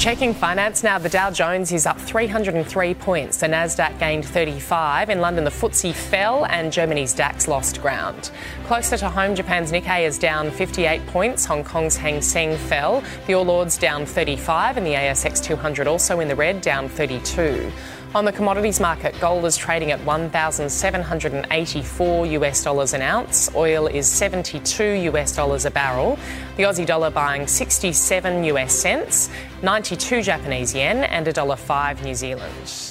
Checking finance now, the Dow Jones is up 303 points. The Nasdaq gained 35. In London, the FTSE fell and Germany's DAX lost ground. Closer to home, Japan's Nikkei is down 58 points. Hong Kong's Hang Seng fell. The All Ords down 35 and the ASX 200 also in the red, down 32. On the commodities market, gold is trading at 1,784 US dollars an ounce. Oil is 72 US dollars a barrel. The Aussie dollar buying 67 US cents, 92 Japanese yen, and a dollar five New Zealand.